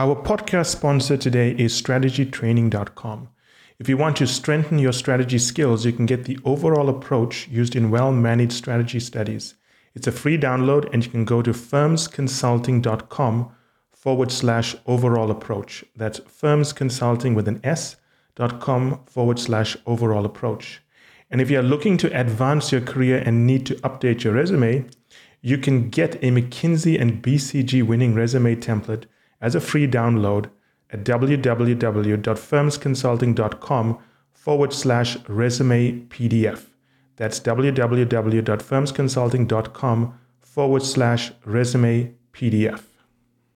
Our podcast sponsor today is strategytraining.com. If you want to strengthen your strategy skills, you can get the overall approach used in well managed strategy studies. It's a free download, and you can go to firmsconsulting.com forward slash overall approach. That's firmsconsulting with an S dot com forward slash overall approach. And if you're looking to advance your career and need to update your resume, you can get a McKinsey and BCG winning resume template as a free download at www.firmsconsulting.com forward slash resume PDF. That's www.firmsconsulting.com forward slash resume PDF.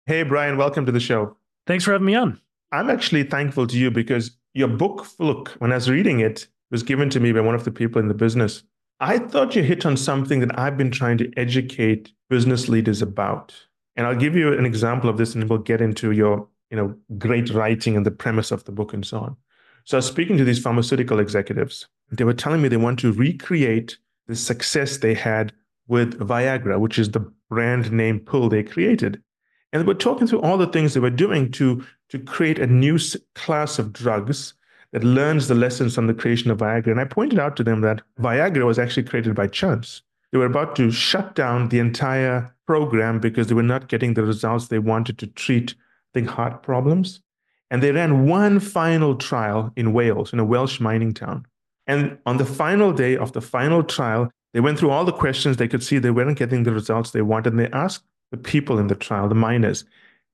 Hey, Brian, welcome to the show. Thanks for having me on. I'm actually thankful to you because your book, Fluke, when I was reading it, was given to me by one of the people in the business. I thought you hit on something that I've been trying to educate business leaders about. And I'll give you an example of this and we'll get into your, you know, great writing and the premise of the book and so on. So I was speaking to these pharmaceutical executives. They were telling me they want to recreate the success they had with Viagra, which is the brand name pill they created. And they were talking through all the things they were doing to, to create a new class of drugs that learns the lessons from the creation of Viagra. And I pointed out to them that Viagra was actually created by chance. They were about to shut down the entire program because they were not getting the results they wanted to treat, I think, heart problems. And they ran one final trial in Wales, in a Welsh mining town. And on the final day of the final trial, they went through all the questions. They could see they weren't getting the results they wanted. And they asked the people in the trial, the miners,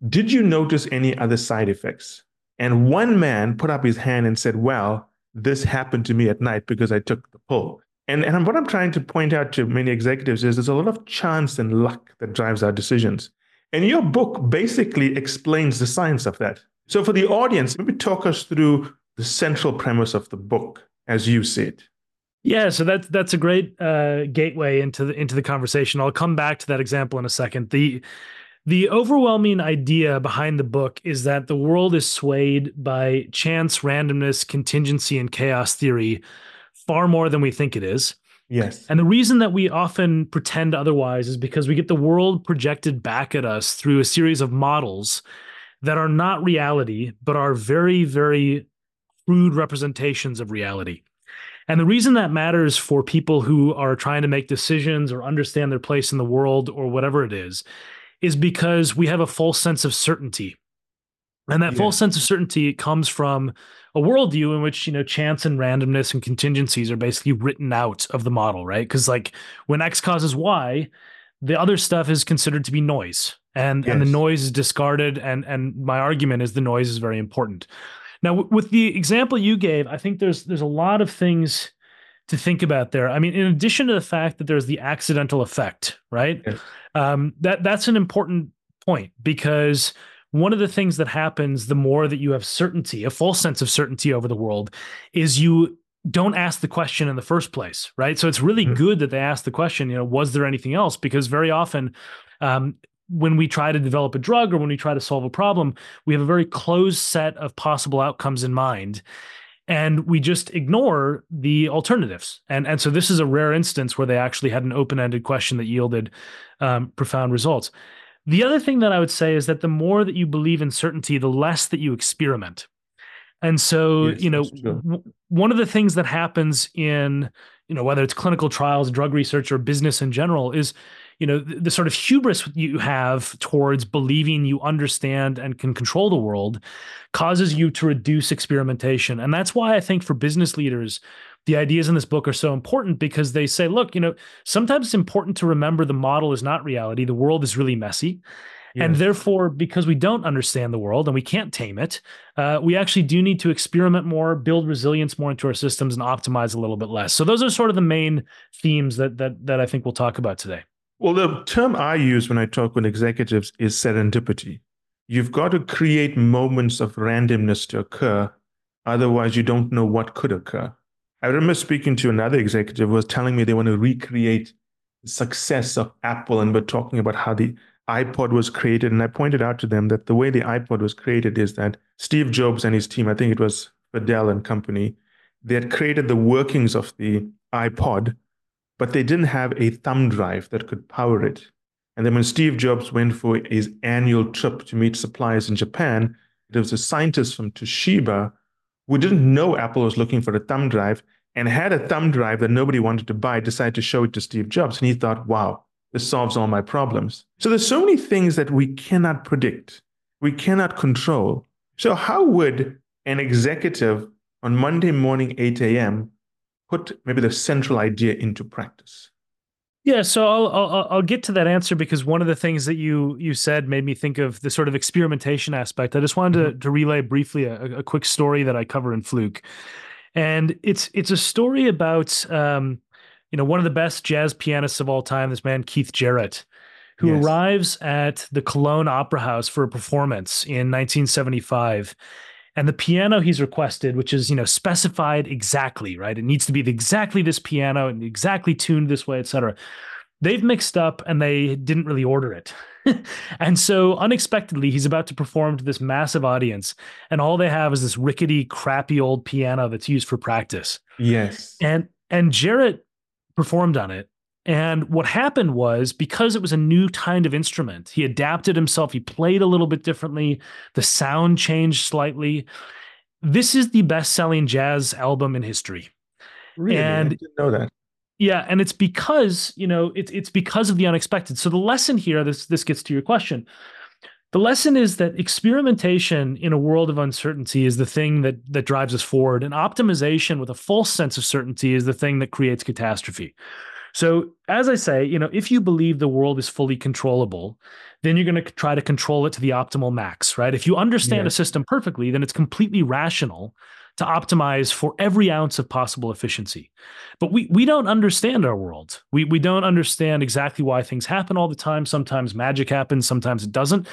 did you notice any other side effects? And one man put up his hand and said, Well, this happened to me at night because I took the pull. And, and what I'm trying to point out to many executives is there's a lot of chance and luck that drives our decisions. And your book basically explains the science of that. So, for the audience, maybe talk us through the central premise of the book as you see it. Yeah, so that's that's a great uh, gateway into the into the conversation. I'll come back to that example in a second. The the overwhelming idea behind the book is that the world is swayed by chance, randomness, contingency, and chaos theory far more than we think it is. Yes. And the reason that we often pretend otherwise is because we get the world projected back at us through a series of models that are not reality, but are very, very crude representations of reality. And the reason that matters for people who are trying to make decisions or understand their place in the world or whatever it is is because we have a false sense of certainty. And that yeah. false sense of certainty comes from a worldview in which, you know, chance and randomness and contingencies are basically written out of the model, right? Because like when X causes Y, the other stuff is considered to be noise. And yes. and the noise is discarded. And and my argument is the noise is very important. Now, w- with the example you gave, I think there's there's a lot of things to think about there. I mean, in addition to the fact that there's the accidental effect, right? Yes. Um, that that's an important point because one of the things that happens the more that you have certainty, a false sense of certainty over the world, is you don't ask the question in the first place, right? So it's really mm-hmm. good that they ask the question, you know, was there anything else? Because very often, um, when we try to develop a drug or when we try to solve a problem, we have a very closed set of possible outcomes in mind and we just ignore the alternatives. And and so this is a rare instance where they actually had an open-ended question that yielded um, profound results. The other thing that I would say is that the more that you believe in certainty, the less that you experiment. And so, yes, you know, w- one of the things that happens in, you know, whether it's clinical trials, drug research, or business in general, is you know the, the, sort of hubris you have towards believing you understand and can control the world causes you to reduce experimentation and that's why i think for business leaders the ideas in this book are so important because they say look you know sometimes it's important to remember the model is not reality the world is really messy Yes. And therefore, because we don't understand the world and we can't tame it, uh, we actually do need to experiment more, build resilience more into our systems, and optimize a little bit less. So those are sort of the main themes that that that I think we'll talk about today. Well, the term I use when I talk with executives is serendipity. You've got to create moments of randomness to occur. Otherwise, you don't know what could occur. I remember speaking to another executive who was telling me they want to recreate the success of Apple and we're talking about how the iPod was created. And I pointed out to them that the way the iPod was created is that Steve Jobs and his team, I think it was Fadell and company, they had created the workings of the iPod but they didn't have a thumb drive that could power it. And then when Steve Jobs went for his annual trip to meet suppliers in Japan, there was a scientist from Toshiba who didn't know Apple was looking for a thumb drive and had a thumb drive that nobody wanted to buy, decided to show it to Steve Jobs. And he thought, wow, this solves all my problems. So there's so many things that we cannot predict, we cannot control. So how would an executive on Monday morning, 8 a.m., put maybe the central idea into practice? Yeah, so I'll, I'll I'll get to that answer because one of the things that you you said made me think of the sort of experimentation aspect. I just wanted mm-hmm. to to relay briefly a, a, quick story that I cover in Fluke, and it's it's a story about um, you know one of the best jazz pianists of all time, this man Keith Jarrett, who yes. arrives at the Cologne Opera House for a performance in 1975 and the piano he's requested which is you know specified exactly right? It needs to be exactly this piano and exactly tuned this way etc they've mixed up and they didn't really order it. And so unexpectedly he's about to perform to this massive audience and all they have is this rickety crappy old piano that's used for practice. Yes. And and jarrett performed on it and what happened was because it was a new kind of instrument, he adapted himself. He played a little bit differently. The sound changed slightly. This is the best selling jazz album in history. Really? And I didn't know that. Yeah, and it's because, you know, it's it's because of the unexpected. So the lesson here, this this gets to your question. The lesson is that experimentation in a world of uncertainty is the thing that that drives us forward, and optimization with a false sense of certainty is the thing that creates catastrophe. So, as I say, you know, if you believe the world is fully controllable, then you're going to try to control it to the optimal max, right? If you understand a system perfectly, then it's completely rational to optimize for every ounce of possible efficiency. But we we don't understand our world. We we don't understand exactly why things happen all the time. Sometimes magic happens, sometimes it doesn't.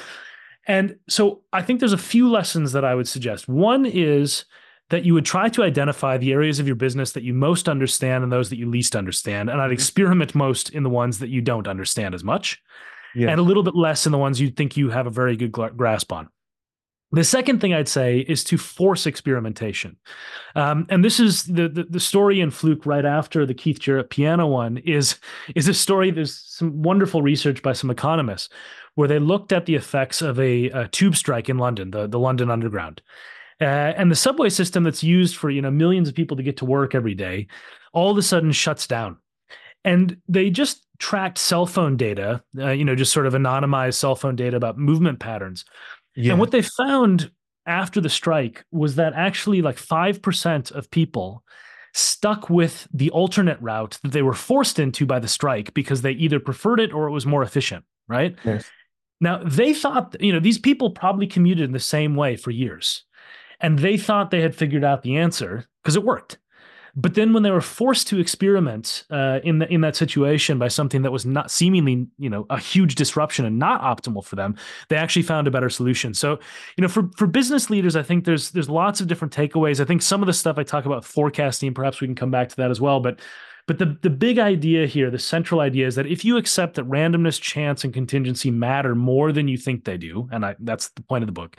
And so I think there's a few lessons that I would suggest. One is that you would try to identify the areas of your business that you most understand and those that you least understand. And I'd mm-hmm. experiment most in the ones that you don't understand as much yes. and a little bit less in the ones you think you have a very good grasp on. The second thing I'd say is to force experimentation. Um, and this is the, the, the story in Fluke right after the Keith Jarrett piano one is, is a story. There's some wonderful research by some economists where they looked at the effects of a, a tube strike in London, the, the London Underground. Uh, and the subway system that's used for you know millions of people to get to work every day all of a sudden shuts down and they just tracked cell phone data uh, you know just sort of anonymized cell phone data about movement patterns yeah. and what they found after the strike was that actually like 5% of people stuck with the alternate route that they were forced into by the strike because they either preferred it or it was more efficient right yes. now they thought you know these people probably commuted in the same way for years and they thought they had figured out the answer because it worked. But then when they were forced to experiment uh, in the, in that situation by something that was not seemingly, you know, a huge disruption and not optimal for them, they actually found a better solution. So, you know, for for business leaders, I think there's there's lots of different takeaways. I think some of the stuff I talk about forecasting, perhaps we can come back to that as well. But but the, the big idea here, the central idea is that if you accept that randomness, chance, and contingency matter more than you think they do, and I, that's the point of the book,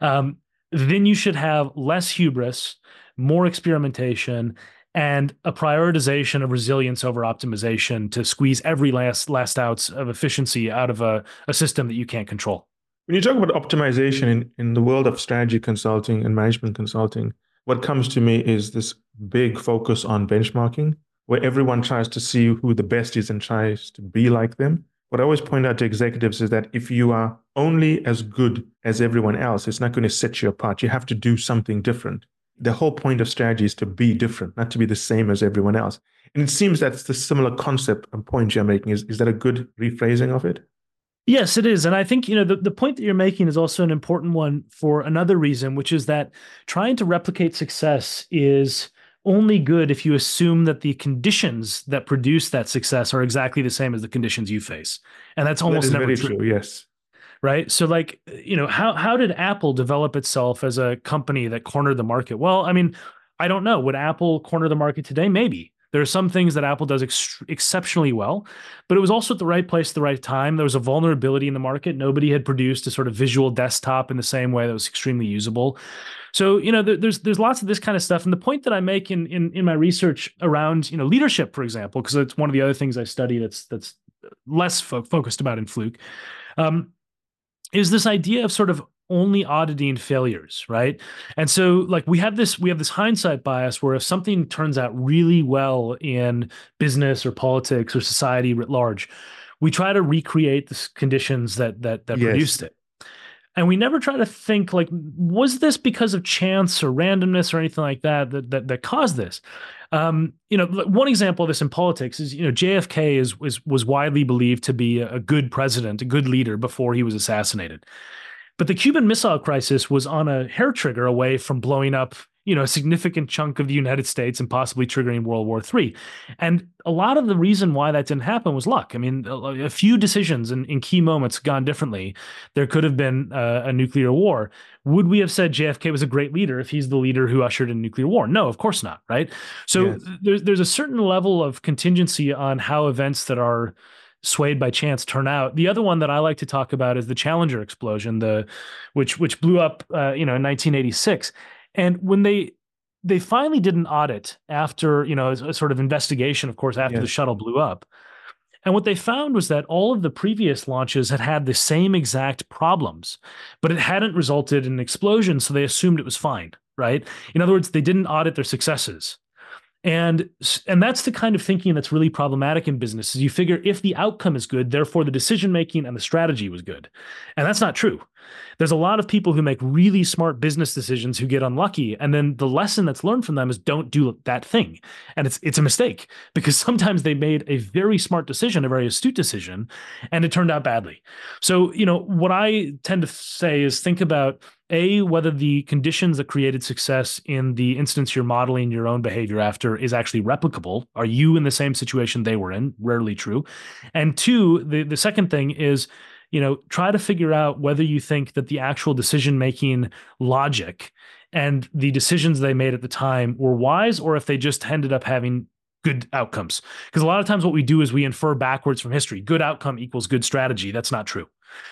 um, then you should have less hubris, more experimentation, and a prioritization of resilience over optimization to squeeze every last last ounce of efficiency out of a, a system that you can't control. When you talk about optimization in, in the world of strategy consulting and management consulting, what comes to me is this big focus on benchmarking, where everyone tries to see who the best is and tries to be like them. What I always point out to executives is that if you are only as good as everyone else, it's not going to set you apart. You have to do something different. The whole point of strategy is to be different, not to be the same as everyone else. And it seems that's the similar concept and point you're making. Is, is that a good rephrasing of it? Yes, it is. And I think, you know, the, the point that you're making is also an important one for another reason, which is that trying to replicate success is only good if you assume that the conditions that produce that success are exactly the same as the conditions you face. And that's almost that never true. true. Yes. Right. So like, you know, how how did Apple develop itself as a company that cornered the market? Well, I mean, I don't know. Would Apple corner the market today? Maybe. There are some things that Apple does ex- exceptionally well, but it was also at the right place at the right time. There was a vulnerability in the market. Nobody had produced a sort of visual desktop in the same way that was extremely usable. So you know, there, there's there's lots of this kind of stuff. And the point that I make in in in my research around you know leadership, for example, because it's one of the other things I study that's that's less fo- focused about in Fluke, um, is this idea of sort of only auditing failures, right? And so like we have this we have this hindsight bias where if something turns out really well in business or politics or society writ large, we try to recreate the conditions that that that yes. produced it. And we never try to think like was this because of chance or randomness or anything like that that that, that caused this? Um, you know, one example of this in politics is you know JFK is was was widely believed to be a good president, a good leader before he was assassinated. But the Cuban Missile Crisis was on a hair trigger away from blowing up, you know, a significant chunk of the United States and possibly triggering World War III. And a lot of the reason why that didn't happen was luck. I mean, a, a few decisions in, in, key moments gone differently. There could have been uh, a nuclear war. Would we have said JFK was a great leader if he's the leader who ushered in nuclear war? No, of course not. Right. So yes. there's there's a certain level of contingency on how events that are swayed by chance turn out. The other one that I like to talk about is the Challenger explosion, the which which blew up, uh, you know, in 1986. And when they they finally did an audit after, you know, a, sort of investigation, of course, after yes. the shuttle blew up. And what they found was that all of the previous launches had had the same exact problems, but it hadn't resulted in an explosion, so they assumed it was fine, right? In other words, they didn't audit their successes and and that's the kind of thinking that's really problematic in business is you figure if the outcome is good therefore the decision making and the strategy was good. And that's not true. There's a lot of people who make really smart business decisions who get unlucky and then the lesson that's learned from them is don't do that thing. And it's it's a mistake because sometimes they made a very smart decision a very astute decision and it turned out badly. So you know what i tend to say is think about a whether the conditions that created success in the instance you're modeling your own behavior after is actually replicable. Are you in the same situation they were in? Rarely true. And two the, the second thing is you know try to figure out whether you think that the actual decision making logic and the decisions they made at the time were wise or if they just ended up having good outcomes. Because a lot of times what we do is we infer backwards from history. Good outcome equals good strategy. That's not true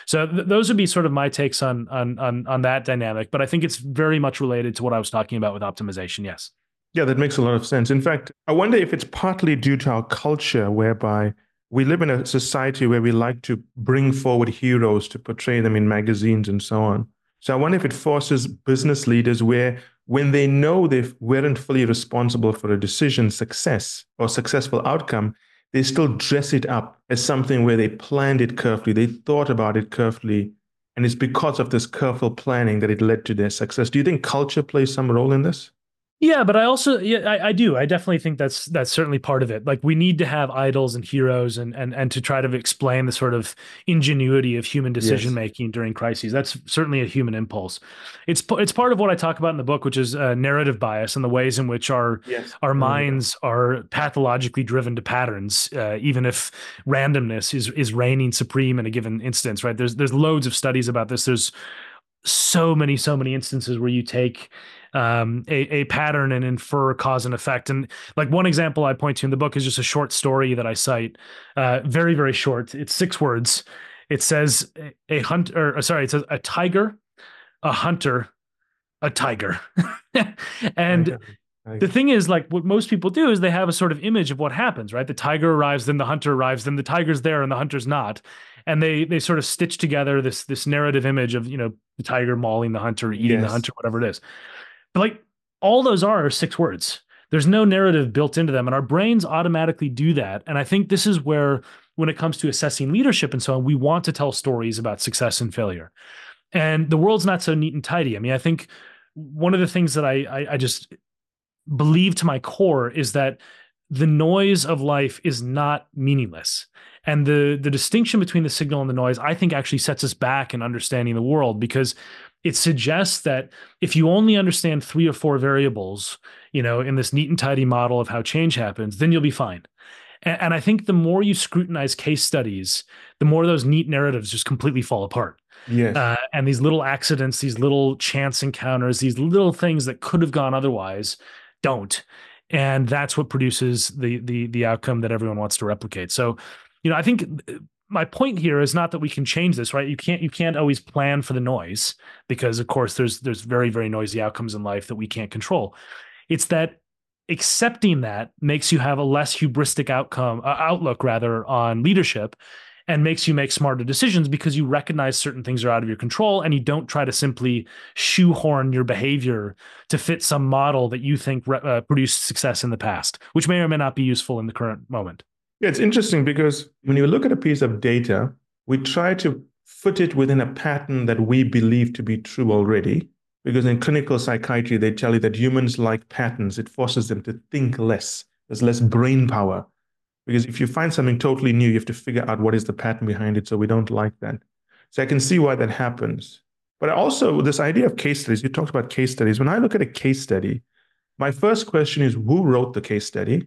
so th- those would be sort of my takes on, on on on that dynamic. But I think it's very much related to what I was talking about with optimization. Yes. Yeah, that makes a lot of sense. In fact, I wonder if it's partly due to our culture, whereby we live in a society where we like to bring forward heroes to portray them in magazines and so on. So I wonder if it forces business leaders where when they know they weren't fully responsible for a decision success or successful outcome, they still dress it up as something where they planned it carefully, they thought about it carefully, and it's because of this careful planning that it led to their success. Do you think culture plays some role in this? Yeah, but I also yeah I, I, do I definitely think that's that's certainly part of it. Like we need to have idols and heroes and and and to try to explain the sort of ingenuity of human decision yes. making during crises. That's certainly a human impulse. It's it's part of what I talk about in the book, which is uh, narrative bias and the ways in which our yes. our minds are pathologically driven to patterns, uh, even if randomness is is reigning supreme in a given instance. Right? There's there's loads of studies about this. There's so many so many instances where you take um, a, a pattern and infer cause and effect. And like one example I point to in the book is just a short story that I cite, uh, very, very short. It's six words. It says a hunt or uh, sorry, it says a tiger, a hunter, a tiger. and the thing is, like, what most people do is they have a sort of image of what happens, right? The tiger arrives, then the hunter arrives, then the tiger's there and the hunter's not, and they they sort of stitch together this this narrative image of you know the tiger mauling the hunter, eating yes. the hunter, whatever it is. But like all those are six words. There's no narrative built into them, and our brains automatically do that. And I think this is where, when it comes to assessing leadership and so on, we want to tell stories about success and failure. And the world's not so neat and tidy. I mean, I think one of the things that I, I, I just believe to my core is that the noise of life is not meaningless and the the distinction between the signal and the noise i think actually sets us back in understanding the world because it suggests that if you only understand three or four variables, you know, in this neat and tidy model of how change happens, then you'll be fine. And, and I think the more you scrutinize case studies, the more those neat narratives just completely fall apart. Yes. Uh, and these little accidents, these little chance encounters, these little things that could have gone otherwise don't. And that's what produces the the the outcome that everyone wants to replicate. So, you know, I think my point here is not that we can change this, right? You can't you can't always plan for the noise because of course there's there's very very noisy outcomes in life that we can't control. It's that accepting that makes you have a less hubristic outcome uh, outlook rather on leadership and makes you make smarter decisions because you recognize certain things are out of your control and you don't try to simply shoehorn your behavior to fit some model that you think uh, produced success in the past which may or may not be useful in the current moment yeah it's interesting because when you look at a piece of data we try to fit it within a pattern that we believe to be true already because in clinical psychiatry, they tell you that humans like patterns. It forces them to think less. There's less brain power. Because if you find something totally new, you have to figure out what is the pattern behind it. So we don't like that. So I can see why that happens. But also, this idea of case studies, you talked about case studies. When I look at a case study, my first question is who wrote the case study?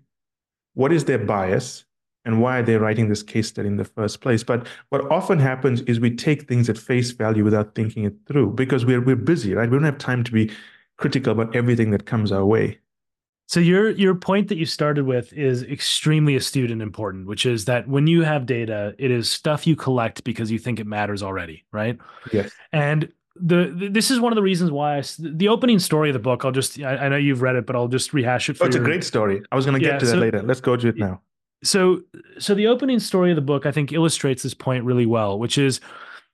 What is their bias? And why are they writing this case study in the first place. But what often happens is we take things at face value without thinking it through because we're we're busy, right? We don't have time to be critical about everything that comes our way. So your your point that you started with is extremely astute and important, which is that when you have data, it is stuff you collect because you think it matters already, right? Yes. And the, the, this is one of the reasons why I, the opening story of the book. I'll just I, I, know you've read it, but I'll just rehash it. Oh, for oh, it's your, a great story. I was going to get yeah, to that so, later. Let's go to it now so so the opening story of the book i think illustrates this point really well which is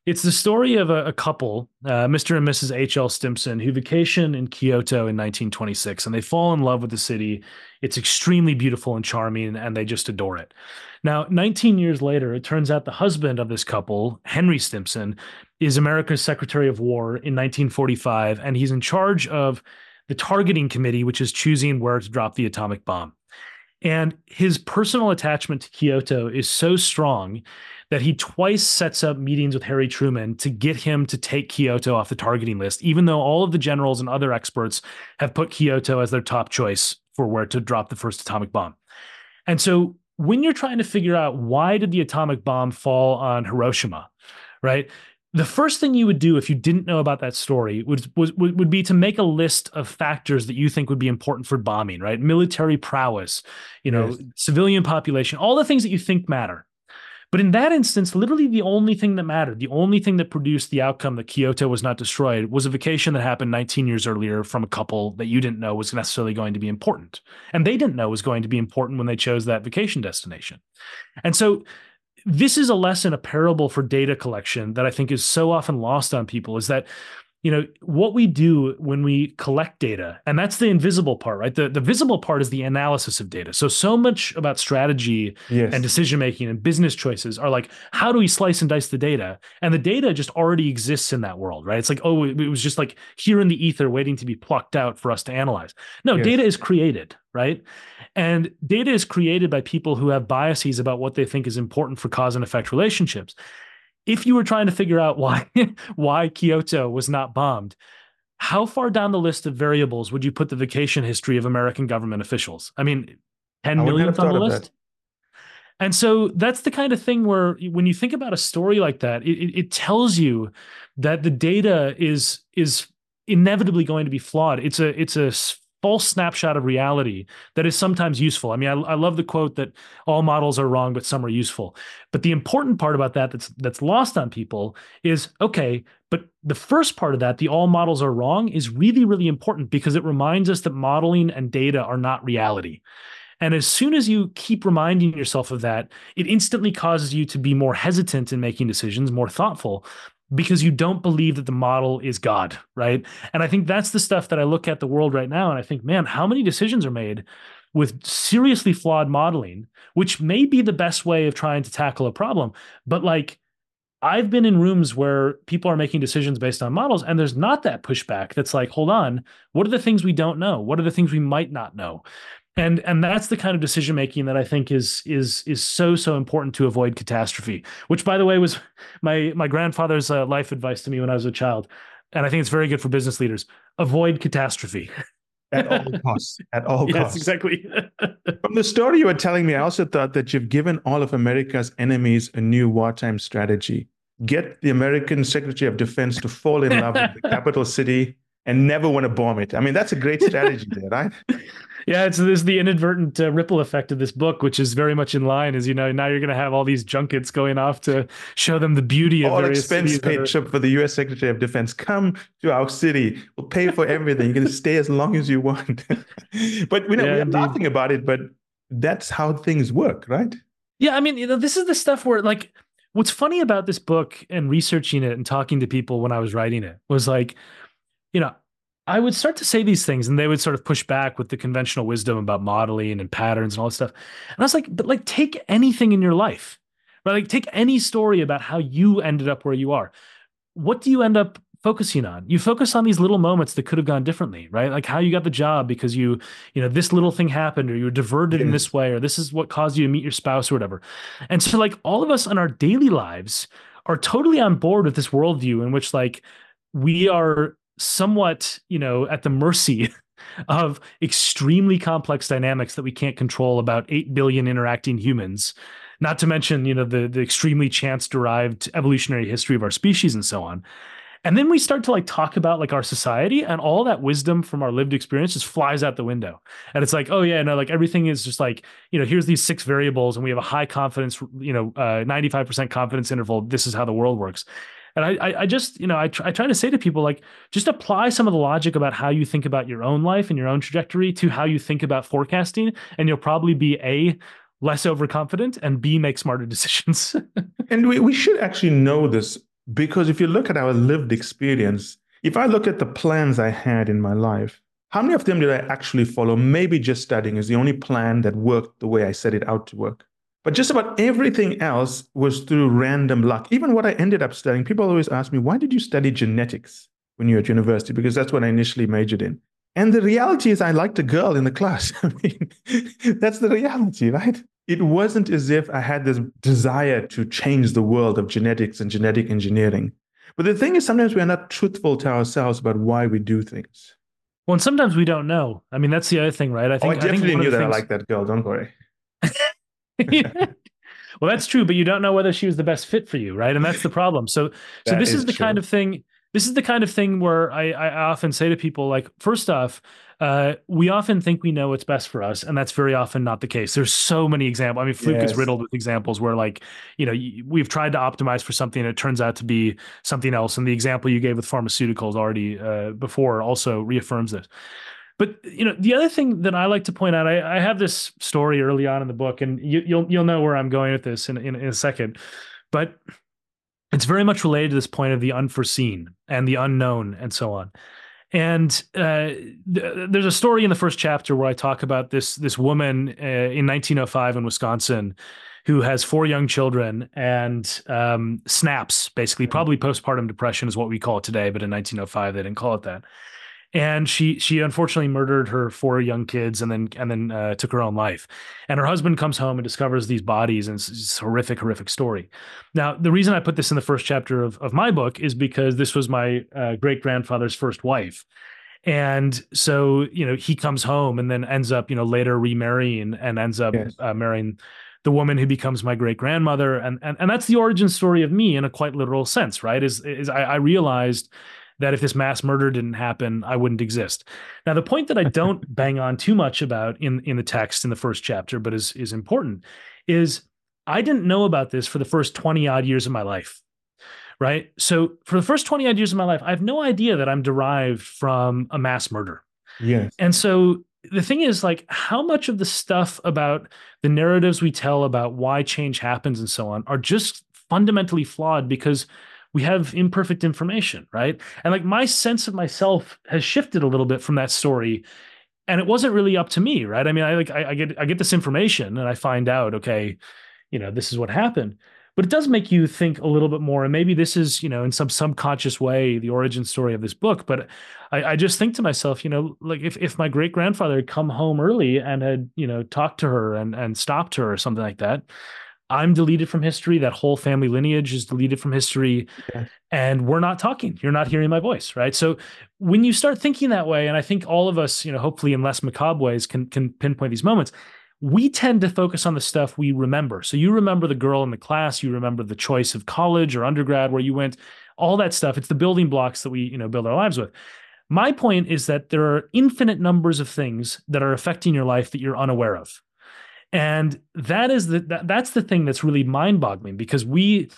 it's the story of a, a couple uh, mr and mrs hl stimson who vacation in kyoto in 1926 and they fall in love with the city. It's extremely beautiful and charming and they just adore it. Now 19 years later it turns out the husband of this couple henry stimson is america's secretary of war in 1945 and he's in charge of the targeting committee which is choosing where to drop the atomic bomb and his personal attachment to Kyoto is so strong that he twice sets up meetings with Harry Truman to get him to take Kyoto off the targeting list, even though all of the generals and other experts have put Kyoto as their top choice for where to drop the first atomic bomb. And so when you're trying to figure out why did the atomic bomb fall on Hiroshima, right? The first thing you would do if you didn't know about that story would, would would be to make a list of factors that you think would be important for bombing, right? Military prowess, you know, yes. civilian population, all the things that you think matter. But in that instance, literally the only thing that mattered, the only thing that produced the outcome that Kyoto was not destroyed was a vacation that happened 19 years earlier from a couple that you didn't know was necessarily going to be important. And they didn't know was going to be important when they chose that vacation destination. And so this is a lesson, a parable for data collection that I think is so often lost on people is that you know what we do when we collect data and that's the invisible part right? The, the visible part is the analysis of data. So so much about strategy yes. and decision making and business choices are like how do we slice and dice the data? And the data just already exists in that world right? It's like oh it, was just like here in the ether waiting to be plucked out for us to analyze. No yes. data is created right? And data is created by people who have biases about what they think is important for cause and effect relationships if you were trying to figure out why why Kyoto was not bombed, how far down the list of variables would you put the vacation history of American government officials? I mean, 10 million on the list. And so that's the kind of thing where when you think about a story like that, it, it tells you that the data is is inevitably going to be flawed. It's a it's a false snapshot of reality that is sometimes useful. I mean, I, I, love the quote that all models are wrong, but some are useful. But the important part about that that's that's lost on people is okay, but the first part of that, the all models are wrong, is really, really important because it reminds us that modeling and data are not reality. And as soon as you keep reminding yourself of that, it instantly causes you to be more hesitant in making decisions, more thoughtful, because you don't believe that the model is God, right? And I think that's the stuff that I look at the world right now and I think, man, how many decisions are made with seriously flawed modeling, which may be the best way of trying to tackle a problem, but like I've been in rooms where people are making decisions based on models and there's not that pushback that's like, hold on, what are the things we don't know? What are the things we might not know? And and that's the kind of decision making that I think is is is so so important to avoid catastrophe. Which, by the way, was my my grandfather's uh, life advice to me when I was a child, and I think it's very good for business leaders: avoid catastrophe. at all costs. At all yes, costs. exactly. From the story you were telling me, I also thought that you've given all of America's enemies a new wartime strategy. Get the American Secretary of Defense to fall in love with the capital city and never want to bomb it. I mean, that's a great strategy there, right? Yeah, it's this the inadvertent uh, ripple effect of this book, which is very much in line. As you know, now you're going to have all these junkets going off to show them the beauty of all expense paid trip for the U.S. Secretary of Defense. Come to our city. We'll pay for everything. You're going to stay as long as you want. but we know yeah, we're laughing about it, but that's how things work, right? Yeah, I mean, you know, this is the stuff where like what's funny about this book and researching it and talking to people when I was writing it was like, you know, I would start to say these things and they would sort of push back with the conventional wisdom about modeling and patterns and all this stuff. And I was like, but like take anything in your life, right? Like take any story about how you ended up where you are. What do you end up focusing on? You focus on these little moments that could have gone differently, right? Like how you got the job because you, you know, this little thing happened or you were diverted yeah. in this way or this is what caused you to meet your spouse or whatever. And so like all of us in our daily lives are totally on board with this worldview in which like we are somewhat, you know, at the mercy of extremely complex dynamics that we can't control about 8 billion interacting humans not to mention you know the the extremely chance derived evolutionary history of our species and so on. And then we start to like talk about like our society and all that wisdom from our lived experience just flies out the window. And it's like oh yeah no like everything is just like you know here's these six variables and we have a high confidence you know uh, 95% confidence interval. This is how the world works and I, I just, you know, I, try, I try to say to people like, just apply some of the logic about how you think about your own life and your own trajectory to how you think about forecasting, and you'll probably be a less overconfident and b make smarter decisions. and we, we should actually know this because if you look at our lived experience, if I look at the plans I had in my life, how many of them did I actually follow? Maybe just studying is the only plan that worked the way I set it out to work. But just about everything else was through random luck. Even what I ended up studying, people always ask me, why did you study genetics when you were at university? Because that's what I initially majored in. And the reality is, I liked a girl in the class. I mean, that's the reality, right? It wasn't as if I had this desire to change the world of genetics and genetic engineering. But the thing is, sometimes we are not truthful to ourselves about why we do things. Well, and sometimes we don't know. I mean, that's the other thing, right? I think oh, I definitely I knew that things... I liked that girl. Don't worry. well, that's true, but you don't know whether she was the best fit for you, right? And that's the problem. So, so this is, is the true. kind of thing. This is the kind of thing where I, I often say to people, like, first off, uh, we often think we know what's best for us, and that's very often not the case. There's so many examples. I mean, Fluke yes. is riddled with examples where, like, you know, we've tried to optimize for something, and it turns out to be something else. And the example you gave with pharmaceuticals already uh, before also reaffirms this. But you know, the other thing that I like to point out, I, I have this story early on in the book, and you, will you'll, you'll know where I'm going with this in, in, in a second. But it's very much related to this point of the unforeseen and the unknown and so on. And uh, th- there's a story in the first chapter where I talk about this this woman uh, in 1905 in Wisconsin who has four young children and um, snaps, basically, probably postpartum depression is what we call it today, but in 1905 they didn't call it that and she she unfortunately murdered her four young kids and then and then uh, took her own life. And her husband comes home and discovers these bodies and it's, it's horrific horrific story. Now the reason i put this in the first chapter of, of my book is because this was my uh, great grandfather's first wife. And so you know he comes home and then ends up you know later remarrying and ends up yes. uh, marrying the woman who becomes my great grandmother and, and and that's the origin story of me in a quite literal sense right? Is is I, I realized that if this mass murder didn't happen, I wouldn't exist. Now, the point that I don't bang on too much about in, in the text in the first chapter, but is, is important, is I didn't know about this for the first 20 odd years of my life. Right. So for the first 20 odd years of my life, I have no idea that I'm derived from a mass murder. Yes. And so the thing is like how much of the stuff about the narratives we tell about why change happens and so on are just fundamentally flawed because we have imperfect information, right? And like my sense of myself has shifted a little bit from that story. And it wasn't really up to me, right? I mean, I like I, I get I get this information and I find out, okay, you know, this is what happened. But it does make you think a little bit more. And maybe this is, you know, in some subconscious way, the origin story of this book. But I, I just think to myself, you know, like if, if my great grandfather had come home early and had, you know, talked to her and, and stopped her or something like that, I'm deleted from history. That whole family lineage is deleted from history. And we're not talking. You're not hearing my voice. Right. So when you start thinking that way, and I think all of us, you know, hopefully in less macabre ways can can pinpoint these moments, we tend to focus on the stuff we remember. So you remember the girl in the class, you remember the choice of college or undergrad where you went, all that stuff. It's the building blocks that we, you know, build our lives with. My point is that there are infinite numbers of things that are affecting your life that you're unaware of. And that is the that, that's the thing that's really mind-boggling because we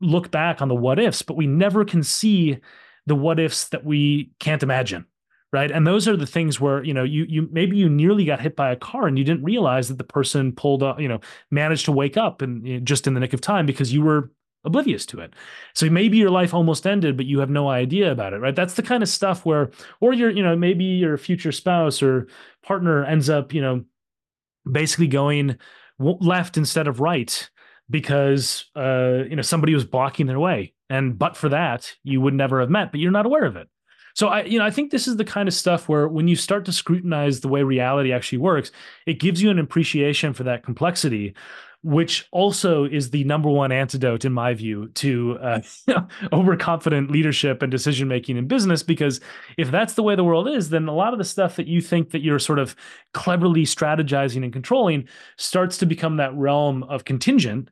look back on the what ifs, but we never can see the what ifs that we can't imagine. Right. And those are the things where, you know, you you maybe you nearly got hit by a car and you didn't realize that the person pulled up, you know, managed to wake up and you know, just in the nick of time because you were oblivious to it. So maybe your life almost ended, but you have no idea about it, right? That's the kind of stuff where, or your, you know, maybe your future spouse or partner ends up, you know, basically going left instead of right because, uh, you know, somebody was blocking their way. And but for that, you would never have met, but you're not aware of it. So I, you know, I think this is the kind of stuff where when you start to scrutinize the way reality actually works, it gives you an appreciation for that complexity which also is the number one antidote, in my view, to uh, overconfident leadership and decision making in business. Because if that's the way the world is, then a lot of the stuff that you think that you're sort of cleverly strategizing and controlling starts to become that realm of contingent.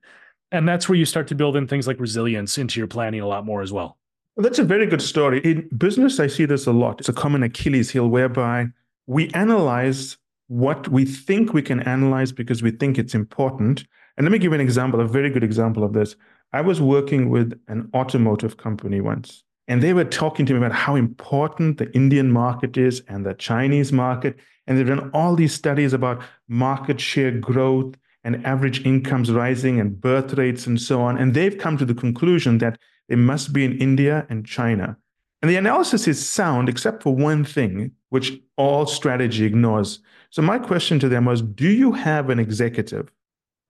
And that's where you start to build in things like resilience into your planning a lot more as well. well that's a very good story. In business, I see this a lot. It's a common Achilles heel whereby we analyze what we think we can analyze because we think it's important and let me give you an example, a very good example of this. I was working with an automotive company once, and they were talking to me about how important the Indian market is and the Chinese market. And they've done all these studies about market share growth and average incomes rising and birth rates and so on. And they've come to the conclusion that they must be in India and China. And the analysis is sound, except for one thing, which all strategy ignores. So, my question to them was Do you have an executive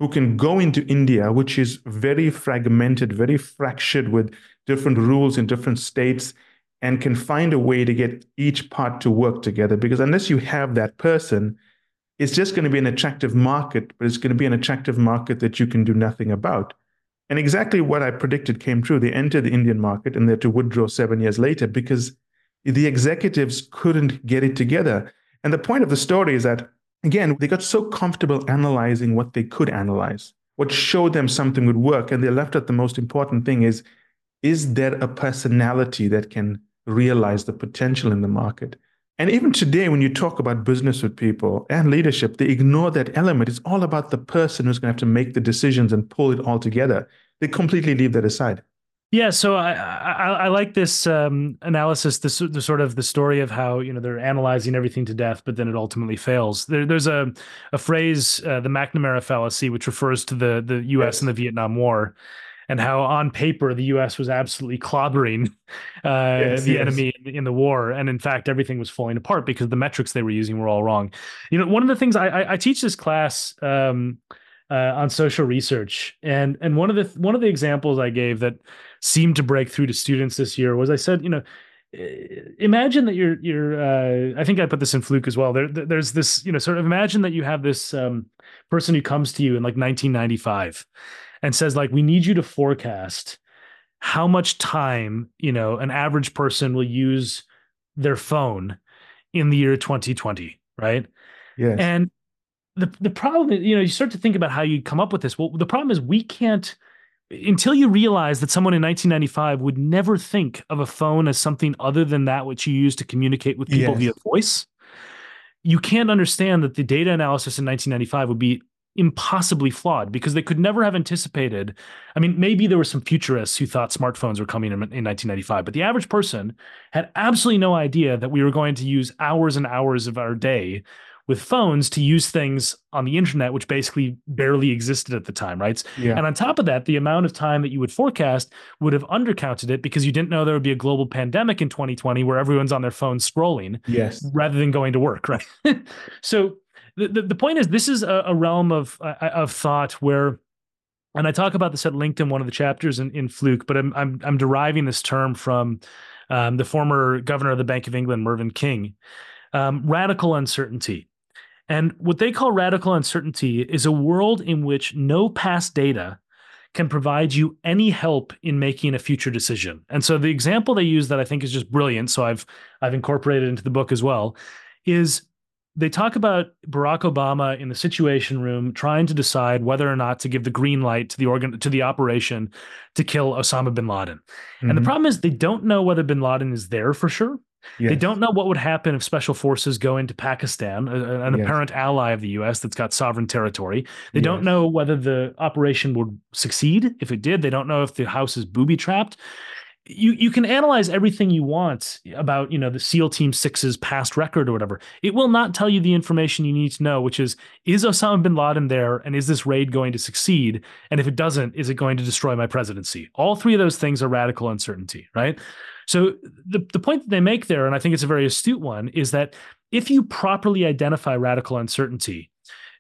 who can go into India, which is very fragmented, very fractured with different rules in different states, and can find a way to get each part to work together. Because unless you have that person, it's just going to be an attractive market, but it's going to be an attractive market that you can do nothing about. And exactly what I predicted came true. They entered the Indian market and they had to withdraw seven years later because the executives couldn't get it together. And the point of the story is that again, they got so comfortable analyzing what they could analyze, what showed them something would work. And they left out the most important thing is, is there a personality that can realize the potential in the market? And even today, when you talk about business with people and leadership, they ignore that element. It's all about the person who's going to have to make the decisions and pull it all together. They completely leave that aside. Yeah, so I I, I like this um, analysis, this the sort of the story of how you know they're analyzing everything to death, but then it ultimately fails. There, there's a a phrase, uh, the McNamara fallacy, which refers to the the U.S. Yes. and the Vietnam War, and how on paper the U.S. was absolutely clobbering uh, yes, the yes. enemy in the war, and in fact everything was falling apart because the metrics they were using were all wrong. You know, one of the things I I, I teach this class. Um, uh, on social research, and and one of the one of the examples I gave that seemed to break through to students this year was I said, you know, imagine that you're you're uh, I think I put this in Fluke as well. There, there's this, you know, sort of imagine that you have this um, person who comes to you in like 1995 and says like, we need you to forecast how much time you know an average person will use their phone in the year 2020, right? Yes. And the the problem is, you know, you start to think about how you come up with this. Well, the problem is we can't until you realize that someone in 1995 would never think of a phone as something other than that which you use to communicate with people yes. via voice, you can't understand that the data analysis in 1995 would be impossibly flawed because they could never have anticipated. I mean, maybe there were some futurists who thought smartphones were coming in, in 1995, but the average person had absolutely no idea that we were going to use hours and hours of our day with phones to use things on the internet, which basically barely existed at the time, right? Yeah. And on top of that, the amount of time that you would forecast would have undercounted it because you didn't know there would be a global pandemic in 2020 where everyone's on their phone scrolling yes. rather than going to work, right? so the, the, the, point is this is a, a realm of, uh, of thought where and I talk about this at length in, one of the chapters in, in Fluke, but I'm, I'm, I'm deriving this term from um, the former governor of the Bank of England, Mervyn King. Um, radical uncertainty. And what they call radical uncertainty is a world in which no past data can provide you any help in making a future decision. And so the example they use that I think is just brilliant, so I've I've incorporated into the book as well, is they talk about Barack Obama in the situation room trying to decide whether or not to give the green light to the organ to the operation to kill Osama bin Laden. Mm-hmm. And the mm-hmm. problem is they don't know whether bin Laden is there for sure Yes. They don't know what would happen if special forces go into Pakistan, an yes. apparent ally of the US that's got sovereign territory. They yes. don't know whether the operation would succeed. If it did, they don't know if the house is booby trapped you you can analyze everything you want about you know the SEAL Team Six's past record or whatever. It will not tell you the information you need to know, which is is Osama bin Laden there, and is this raid going to succeed? And if it doesn't, is it going to destroy my presidency? All three of those things are radical uncertainty, right? So the the point that they make there, and I think it's a very astute one, is that if you properly identify radical uncertainty,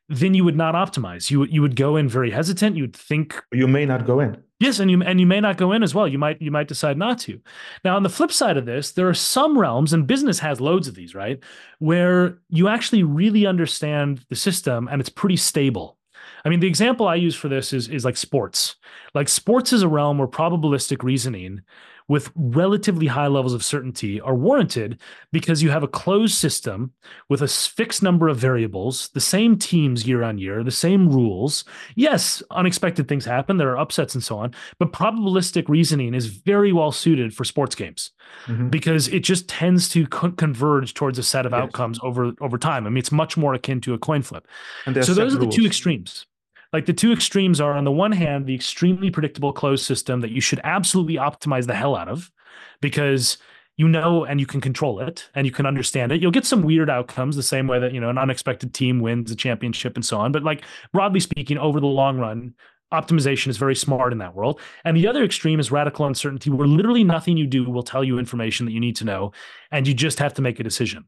then you would not optimize. You you would go in very hesitant. You would think you may not go in. Yes, and you and you may not go in as well. You might you might decide not to. Now, on the flip side of this, there are some realms, and business has loads of these, right, where you actually really understand the system and it's pretty stable. I mean, the example I use for this is is like sports. Like sports is a realm where probabilistic reasoning with relatively high levels of certainty are warranted because you have a closed system with a fixed number of variables, the same teams year on year, the same rules. Yes, unexpected things happen, there are upsets and so on, but probabilistic reasoning is very well suited for sports games mm-hmm. because it just tends to co- converge towards a set of yes. outcomes over over time. I mean, it's much more akin to a coin flip. So those are rules. the two extremes like the two extremes are on the one hand the extremely predictable closed system that you should absolutely optimize the hell out of because you know and you can control it and you can understand it. You'll get some weird outcomes the same way that you know an unexpected team wins a championship and so on. But like broadly speaking over the long run optimization is very smart in that world. And the other extreme is radical uncertainty where literally nothing you do will tell you information that you need to know and you just have to make a decision.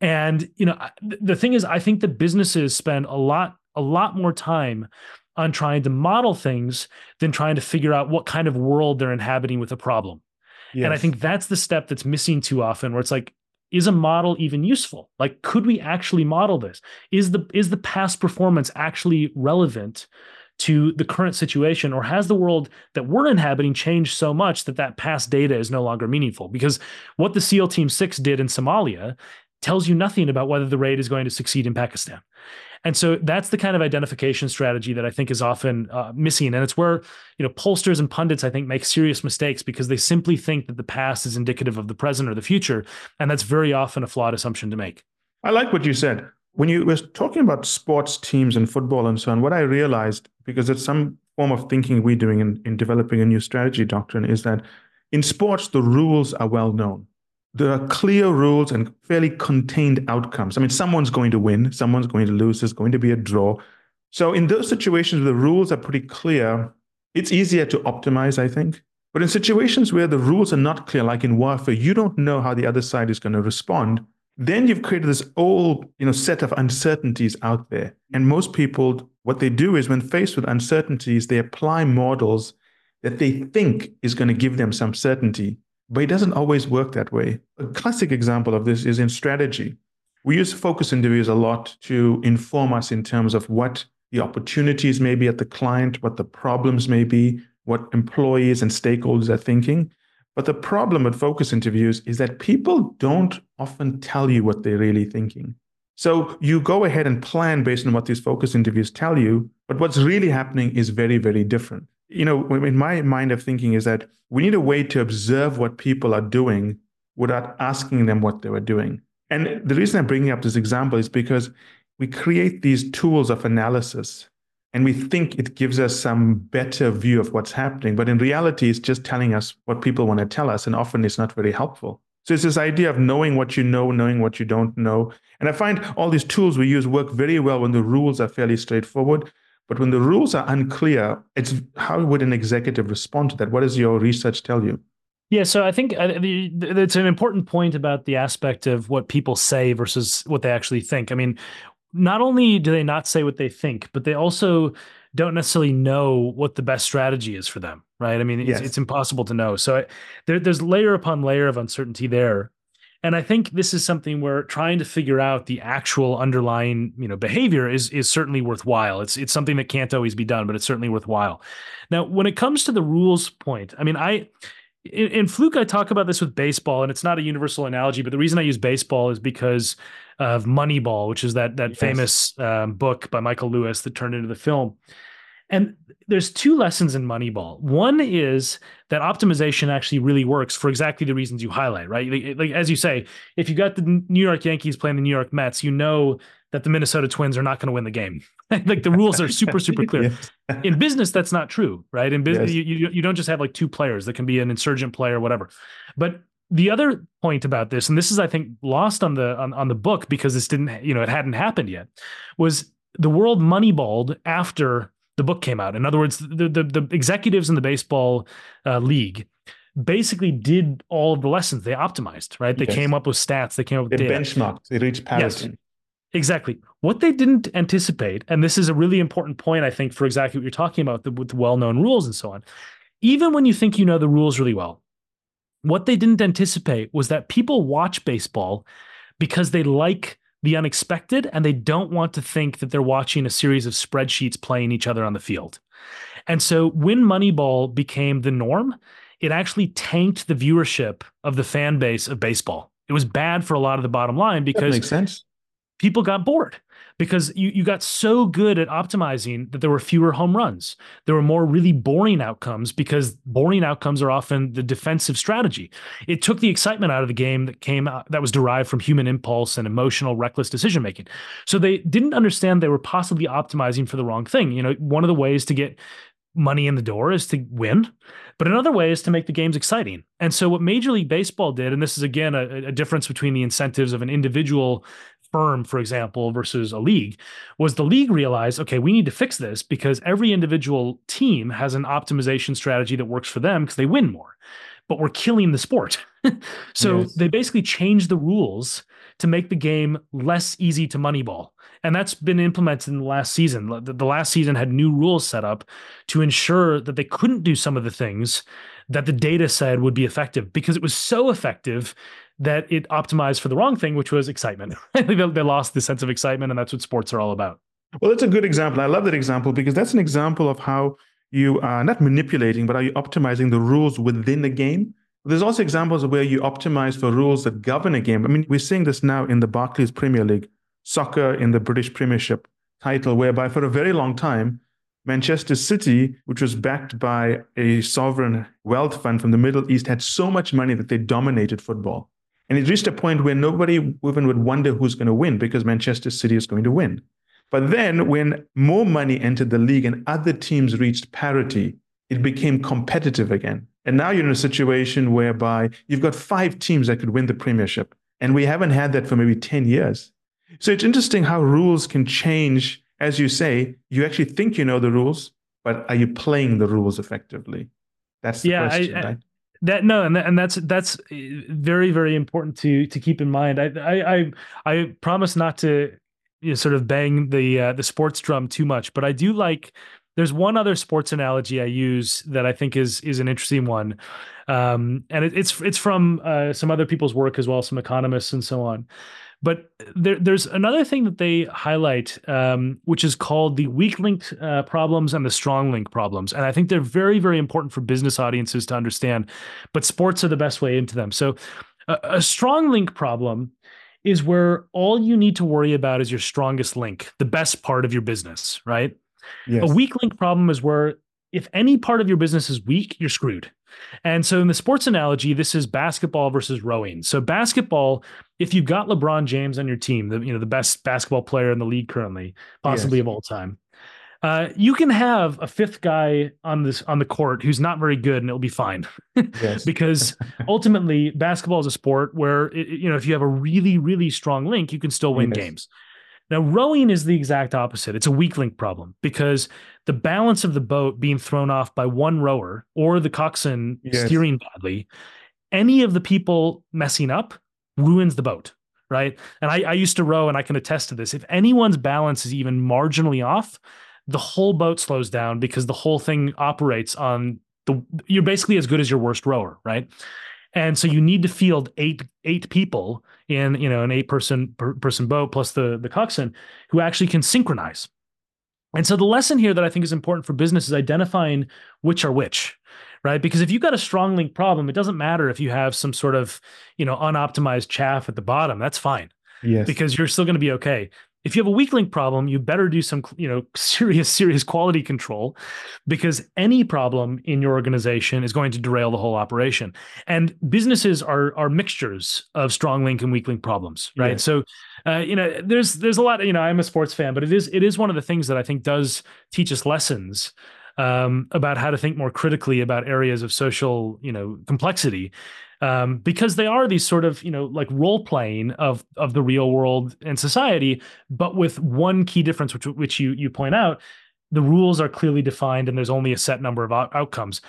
And you know the thing is i think that businesses spend a lot a lot more time on trying to model things than trying to figure out what kind of world they're inhabiting with a problem. Yes. And I think that's the step that's missing too often where it's like is a model even useful? Like could we actually model this? Is the is the past performance actually relevant to the current situation or has the world that we're inhabiting changed so much that that past data is no longer meaningful? Because what the SEAL Team 6 did in Somalia tells you nothing about whether the raid is going to succeed in Pakistan. And so that's the kind of identification strategy that I think is often uh, missing. And it's where, you know, pollsters and pundits, I think, make serious mistakes because they simply think that the past is indicative of the present or the future. And that's very often a flawed assumption to make. I like what you said. When you were talking about sports teams and football and so on, what I realized, because it's some form of thinking we're doing in, in developing a new strategy doctrine, is that in sports, the rules are well known there are clear rules and fairly contained outcomes. I mean, someone's going to win, someone's going to lose, there's going to be a draw. So, in those situations where the rules are pretty clear, it's easier to optimize, I think. But in situations where the rules are not clear, like in warfare, you don't know how the other side is going to respond. Then you've created this old, you know, set of uncertainties out there. And most people, what they do is when faced with uncertainties, they apply models that they think is going to give them some certainty. But it doesn't always work that way. A classic example of this is in strategy. We use focus interviews a lot to inform us in terms of what the opportunities may be at the client, what the problems may be, what employees and stakeholders are thinking. But the problem with focus interviews is that people don't often tell you what they're really thinking. So you go ahead and plan based on what these focus interviews tell you, but what's really happening is very, very different you know, in my mind of thinking is that we need a way to observe what people are doing without asking them what they were doing. And the reason I'm bringing up this example is because we create these tools of analysis and we think it gives us some better view of what's happening. But in reality, it's just telling us what people want to tell us. And often it's not very helpful. So it's this idea of knowing what you know, knowing what you don't know. And I find all these tools we use work very well when the rules are fairly straightforward. But when the rules are unclear, it's how would an executive respond to that? What does your research tell you? Yeah, so I think it's an important point about the aspect of what people say versus what they actually think. I mean, not only do they not say what they think, but they also don't necessarily know what the best strategy is for them, right? I mean, it's, yes. it's impossible to know. So there, there's layer upon layer of uncertainty there. And I think this is something where trying to figure out the actual underlying, you know, behavior is is certainly worthwhile. It's it's something that can't always be done, but it's certainly worthwhile. Now, when it comes to the rules point, I mean, I in, in Fluke, I talk about this with baseball, and it's not a universal analogy, but the reason I use baseball is because of Moneyball, which is that that yes. famous um, book by Michael Lewis that turned into the film. And there's two lessons in Moneyball. One is that optimization actually really works for exactly the reasons you highlight, right? Like, like, as you say, if you got the New York Yankees playing the New York Mets, you know that the Minnesota Twins are not going to win the game. like the rules are super super clear. yes. in business, that's not true, right? In business, yes. you, you you don't just have like two players that can be an insurgent player, whatever. But the other point about this, and this is I think lost on the on, on the book because this didn't you know it hadn't happened yet, was the world moneyballed after the book came out. In other words, the the, the executives in the baseball uh, league basically did all of the lessons. They optimized, right? They yes. came up with stats. They came up with they data. benchmarked. They reached parity. Yes. Exactly. What they didn't anticipate, and this is a really important point, I think, for exactly what you're talking about the, with the well known rules and so on. Even when you think you know the rules really well, what they didn't anticipate was that people watch baseball because they like the unexpected and they don't want to think that they're watching a series of spreadsheets playing each other on the field. And so when Moneyball became the norm, it actually tanked the viewership of the fan base of baseball. It was bad for a lot of the bottom line because that makes sense people got bored because you, you got so good at optimizing that there were fewer home runs. There were more really boring outcomes because boring outcomes are often the defensive strategy. It took the excitement out of the game that came out, that was derived from human impulse and emotional, reckless decision making. So they didn't understand they were possibly optimizing for the wrong thing. You know, one of the ways to get money in the door is to win, but another way is to make the games exciting. And so, what Major League Baseball did, and this is again a, a difference between the incentives of an individual firm, for example, versus a league, was the league realized, okay, we need to fix this because every individual team has an optimization strategy that works for them because they win more, but we're killing the sport. so yes. they basically changed the rules to make the game less easy to moneyball. And that's been implemented in the last season. The last season had new rules set up to ensure that they couldn't do some of the things that the data said would be effective because it was so effective that it optimized for the wrong thing, which was excitement. they, they lost the sense of excitement, and that's what sports are all about. Well, that's a good example. I love that example because that's an example of how you are not manipulating, but are you optimizing the rules within the game? There's also examples where you optimize for rules that govern a game. I mean, we're seeing this now in the Barclays Premier League, soccer in the British Premiership title, whereby for a very long time, Manchester City, which was backed by a sovereign wealth fund from the Middle East, had so much money that they dominated football. And it reached a point where nobody even would wonder who's going to win because Manchester City is going to win. But then when more money entered the league and other teams reached parity, it became competitive again. And now you're in a situation whereby you've got five teams that could win the Premiership. And we haven't had that for maybe 10 years. So it's interesting how rules can change. As you say, you actually think you know the rules, but are you playing the rules effectively? That's the yeah, question, I, right? That no and, that, and that's that's eh, very very important to to keep in mind. I i i, I promise not to you know, sort of bang the uh, the sports drum too much but i do like there's one other sports analogy i use that i think is is an interesting one. Um, and it, it's it's from uh, some other people's work as well some economists and so on but there, there's another thing that they highlight, um, which is called the weak link uh, problems and the strong link problems. And I think they're very, very important for business audiences to understand, but sports are the best way into them. So, a, a strong link problem is where all you need to worry about is your strongest link, the best part of your business, right? Yes. A weak link problem is where if any part of your business is weak, you're screwed. And so in the sports analogy, this is basketball versus rowing. So basketball, if you've got LeBron James on your team, the you know the best basketball player in the league currently, possibly yes. of all time, uh, you can have a fifth guy on this on the court who's not very good, and it'll be fine. because ultimately, basketball is a sport where it, you know if you have a really really strong link, you can still win yes. games. Now, rowing is the exact opposite. It's a weak link problem because the balance of the boat being thrown off by one rower or the coxswain yes. steering badly, any of the people messing up ruins the boat, right? And I, I used to row and I can attest to this. If anyone's balance is even marginally off, the whole boat slows down because the whole thing operates on the you're basically as good as your worst rower, right? And so you need to field eight eight people in you know an eight person per person boat plus the the coxswain who actually can synchronize. And so the lesson here that I think is important for business is identifying which are which, right? Because if you've got a strong link problem, it doesn't matter if you have some sort of you know unoptimized chaff at the bottom. That's fine. Yes. Because you're still going to be okay. If you have a weak link problem, you better do some, you know, serious, serious quality control because any problem in your organization is going to derail the whole operation. And businesses are are mixtures of strong link and weak link problems, right? Yes. So, uh, you know, there's there's a lot. You know, I'm a sports fan, but it is it is one of the things that I think does teach us lessons um, about how to think more critically about areas of social, you know, complexity um, because they are these sort of you know like role playing of of the real world and society, but with one key difference, which which you you point out, the rules are clearly defined and there's only a set number of out- outcomes.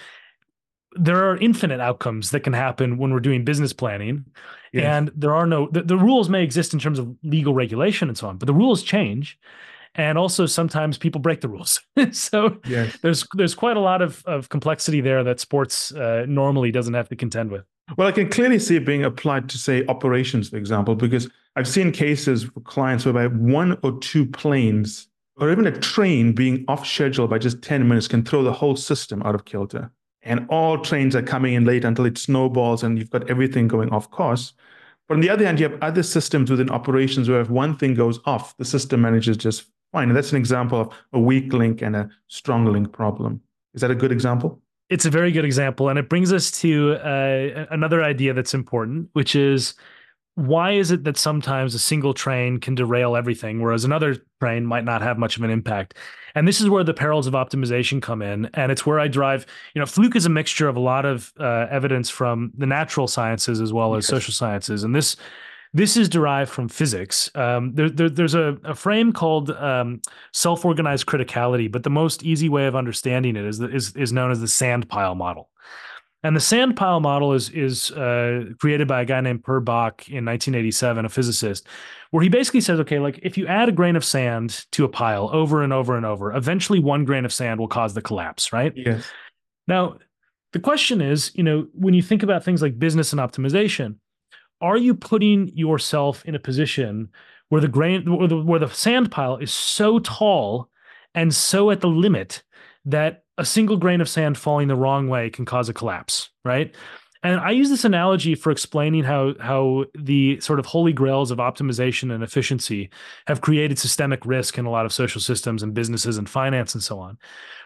There are infinite outcomes that can happen when we're doing business planning, yes. and there are no the, the rules may exist in terms of legal regulation and so on, but the rules change and also sometimes people break the rules. so yes. there's there's quite a lot of of complexity there that sports uh, normally doesn't have to contend with. Well, I can clearly see it being applied to, say, operations, for example, because I've seen cases for clients whereby one or two planes or even a train being off schedule by just 10 minutes can throw the whole system out of kilter. And all trains are coming in late until it snowballs and you've got everything going off course. But on the other hand, you have other systems within operations where if one thing goes off, the system manages just fine. And that's an example of a weak link and a strong link problem. Is that a good example? It's a very good example, and it brings us to uh, another idea that's important, which is why is it that sometimes a single train can derail everything, whereas another train might not have much of an impact? And this is where the perils of optimization come in, and it's where I drive. You know, Fluke is a mixture of a lot of uh, evidence from the natural sciences as well as yes. social sciences, and this this is derived from physics. Um, there, there, there's a, a, frame called um, self-organized criticality, but the most easy way of understanding it is, is, is known as the sand pile model. And the sand pile model is is uh, created by a guy named Per Bak in 1987, a physicist, where he basically says, okay, like if you add a grain of sand to a pile over and over and over, eventually one grain of sand will cause the collapse, right? Yes. Now, the question is, you know, when you think about things like business and optimization, are you putting yourself in a position where the grain where the, where the sand pile is so tall and so at the limit that a single grain of sand falling the wrong way can cause a collapse, right? And I use this analogy for explaining how how the sort of holy grails of optimization and efficiency have created systemic risk in a lot of social systems and businesses and finance and so on,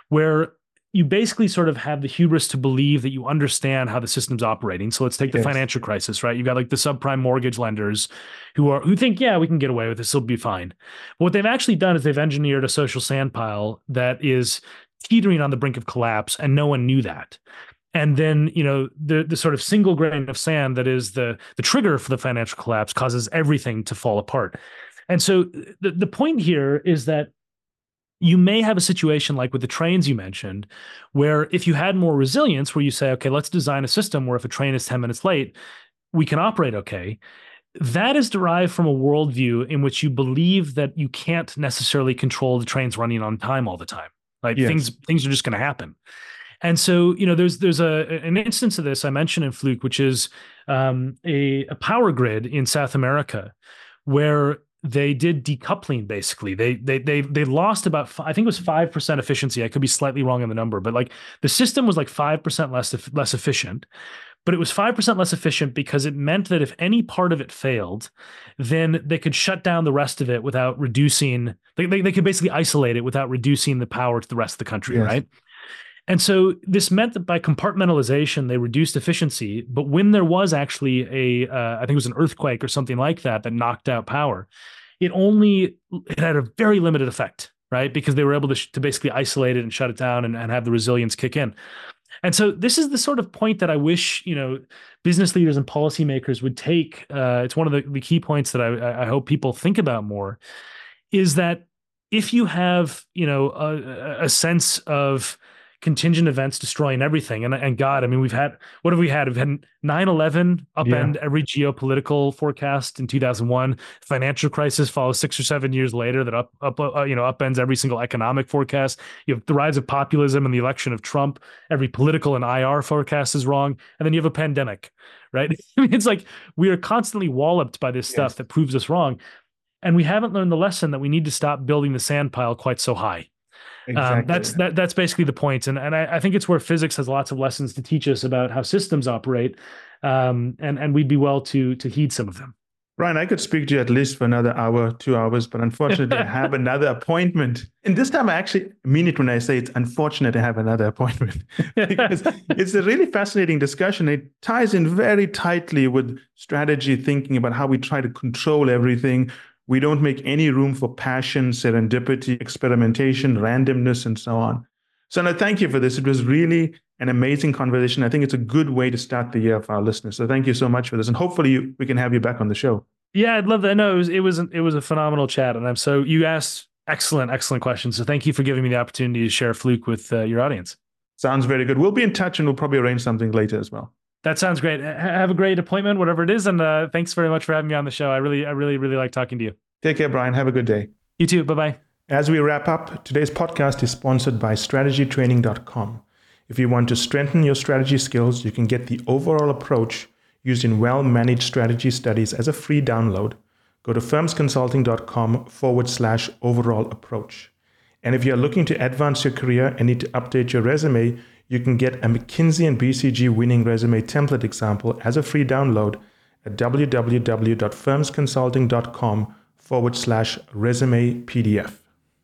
where you basically sort of have the hubris to believe that you understand how the system's operating. So let's take the yes. financial crisis, right? You've got like the subprime mortgage lenders who are who think, yeah, we can get away with this, it'll be fine. But what they've actually done is they've engineered a social sandpile that is teetering on the brink of collapse, and no one knew that. And then, you know, the the sort of single grain of sand that is the the trigger for the financial collapse causes everything to fall apart. And so uh, the, the point here is that you may have a situation like with the trains you mentioned, where if you had more resilience, where you say, okay, let's design a system where if a train is 10 minutes late, we can operate okay. That is derived from a worldview in which you believe that you can't necessarily control the trains running on time all the time. Like yes. things, things are just going to happen. And so, you know, there's there's a an instance of this I mentioned in Fluke, which is um, a, a power grid in South America, where they did decoupling basically. They they they they lost about I think it was five percent efficiency. I could be slightly wrong on the number, but like the system was like five percent less less efficient. But it was five percent less efficient because it meant that if any part of it failed, then they could shut down the rest of it without reducing. They they, they could basically isolate it without reducing the power to the rest of the country, yes. right? And so this meant that by compartmentalization, they reduced efficiency. But when there was actually a, uh, I think it was an earthquake or something like that that knocked out power, it only it had a very limited effect, right? Because they were able to, sh- to basically isolate it and shut it down and, and have the resilience kick in. And so this is the sort of point that I wish you know business leaders and policymakers would take. Uh, it's one of the, the key points that I, I hope people think about more. Is that if you have you know a, a sense of contingent events destroying everything. And and God, I mean, we've had what have we had? We've had 9-11 upend yeah. every geopolitical forecast in 2001. Financial crisis follows six or seven years later that up up uh, you know upends every single economic forecast. You have the rise of populism and the election of Trump. Every political and IR forecast is wrong. And then you have a pandemic, right? I mean, it's like we are constantly walloped by this stuff that proves us wrong. And we haven't learned the lesson that we need to stop building the sand pile quite so high. Exactly. Um, that's that, that's basically the point, and and I, I, think it's where physics has lots of lessons to teach us about how systems operate, um, and and we'd be well to to heed some of them. Brian, I could speak to you at least for another hour, two hours, but unfortunately, I have another appointment. And this time, I actually mean it when I say it's unfortunate to have another appointment because it's a really fascinating discussion. It ties in very tightly with strategy thinking about how we try to control everything. We don't make any room for passion, serendipity, experimentation, randomness, and so on. So, no, thank you for this. It was really an amazing conversation. I think it's a good way to start the year for our listeners. So thank you so much for this, and hopefully you, we can have you back on the show. Yeah, I'd love that. No, it was it was it was a phenomenal chat, and I'm so you asked excellent excellent questions. So thank you for giving me the opportunity to share Fluke with uh, your audience. Sounds very good. We'll be in touch, and we'll probably arrange something later as well. That sounds great. Have a great appointment, whatever it is, and uh, thanks very much for having me on the show. I really, I really, really like talking to you. Take care, Brian. Have a good day. You too. Bye bye. As we wrap up, today's podcast is sponsored by StrategyTraining.com. If you want to strengthen your strategy skills, you can get the overall approach used in well managed strategy studies as a free download. Go to firmsconsulting.com forward slash overall approach. And if you're looking to advance your career and need to update your resume, you can get a McKinsey and BCG winning resume template example as a free download at www.firmsconsulting.com forward slash resume PDF.